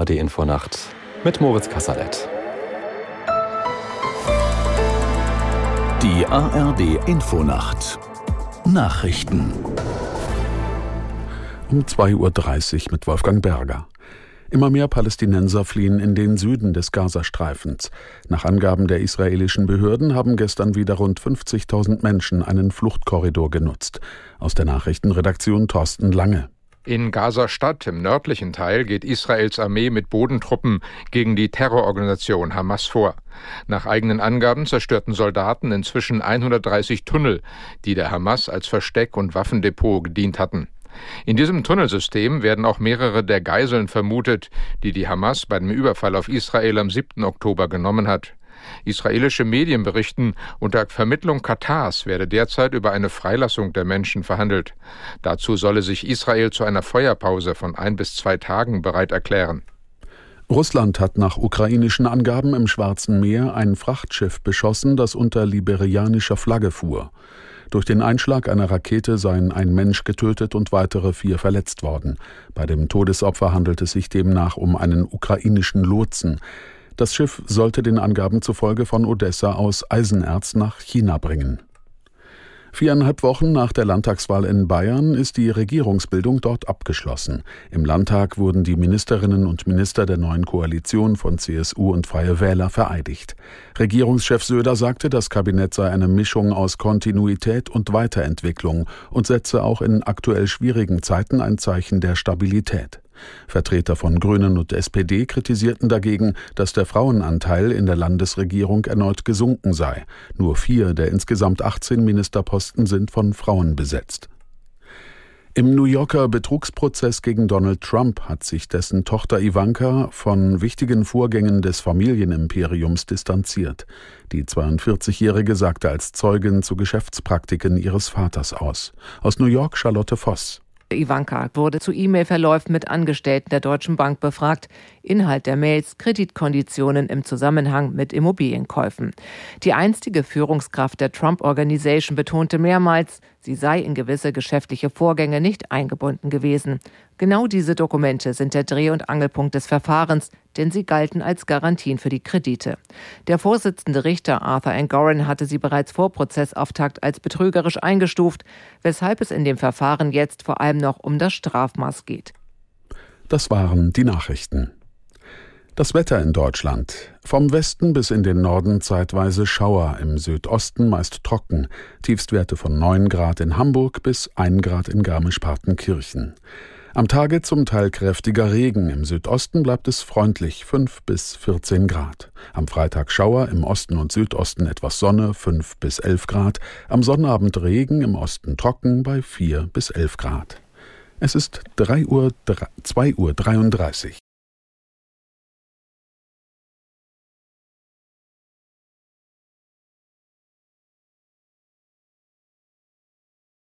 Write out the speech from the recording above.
AD Infonacht mit Moritz Kassalet. Die ARD Infonacht Nachrichten um 2.30 Uhr mit Wolfgang Berger. Immer mehr Palästinenser fliehen in den Süden des Gazastreifens. Nach Angaben der israelischen Behörden haben gestern wieder rund 50.000 Menschen einen Fluchtkorridor genutzt. Aus der Nachrichtenredaktion Thorsten Lange. In Gaza-Stadt im nördlichen Teil geht Israels Armee mit Bodentruppen gegen die Terrororganisation Hamas vor. Nach eigenen Angaben zerstörten Soldaten inzwischen 130 Tunnel, die der Hamas als Versteck und Waffendepot gedient hatten. In diesem Tunnelsystem werden auch mehrere der Geiseln vermutet, die die Hamas bei dem Überfall auf Israel am 7. Oktober genommen hat. Israelische Medien berichten, unter Vermittlung Katars werde derzeit über eine Freilassung der Menschen verhandelt. Dazu solle sich Israel zu einer Feuerpause von ein bis zwei Tagen bereit erklären. Russland hat nach ukrainischen Angaben im Schwarzen Meer ein Frachtschiff beschossen, das unter liberianischer Flagge fuhr. Durch den Einschlag einer Rakete seien ein Mensch getötet und weitere vier verletzt worden. Bei dem Todesopfer handelt es sich demnach um einen ukrainischen Lotsen. Das Schiff sollte den Angaben zufolge von Odessa aus Eisenerz nach China bringen. Viereinhalb Wochen nach der Landtagswahl in Bayern ist die Regierungsbildung dort abgeschlossen. Im Landtag wurden die Ministerinnen und Minister der neuen Koalition von CSU und Freie Wähler vereidigt. Regierungschef Söder sagte, das Kabinett sei eine Mischung aus Kontinuität und Weiterentwicklung und setze auch in aktuell schwierigen Zeiten ein Zeichen der Stabilität. Vertreter von Grünen und SPD kritisierten dagegen, dass der Frauenanteil in der Landesregierung erneut gesunken sei. Nur vier der insgesamt 18 Ministerposten sind von Frauen besetzt. Im New Yorker Betrugsprozess gegen Donald Trump hat sich dessen Tochter Ivanka von wichtigen Vorgängen des Familienimperiums distanziert. Die 42-Jährige sagte als Zeugin zu Geschäftspraktiken ihres Vaters aus. Aus New York Charlotte Voss. Ivanka wurde zu E-Mail-Verläufen mit Angestellten der Deutschen Bank befragt. Inhalt der Mails Kreditkonditionen im Zusammenhang mit Immobilienkäufen. Die einstige Führungskraft der Trump Organization betonte mehrmals, sie sei in gewisse geschäftliche Vorgänge nicht eingebunden gewesen. Genau diese Dokumente sind der Dreh- und Angelpunkt des Verfahrens, denn sie galten als Garantien für die Kredite. Der Vorsitzende Richter Arthur Angoran hatte sie bereits vor Prozessauftakt als betrügerisch eingestuft, weshalb es in dem Verfahren jetzt vor allem noch um das Strafmaß geht. Das waren die Nachrichten. Das Wetter in Deutschland. Vom Westen bis in den Norden zeitweise Schauer, im Südosten meist trocken. Tiefstwerte von 9 Grad in Hamburg bis 1 Grad in Garmisch-Partenkirchen. Am Tage zum Teil kräftiger Regen. Im Südosten bleibt es freundlich 5 bis 14 Grad. Am Freitag Schauer, im Osten und Südosten etwas Sonne 5 bis 11 Grad. Am Sonnabend Regen, im Osten trocken bei 4 bis 11 Grad. Es ist 3 Uhr, 2 Uhr 33.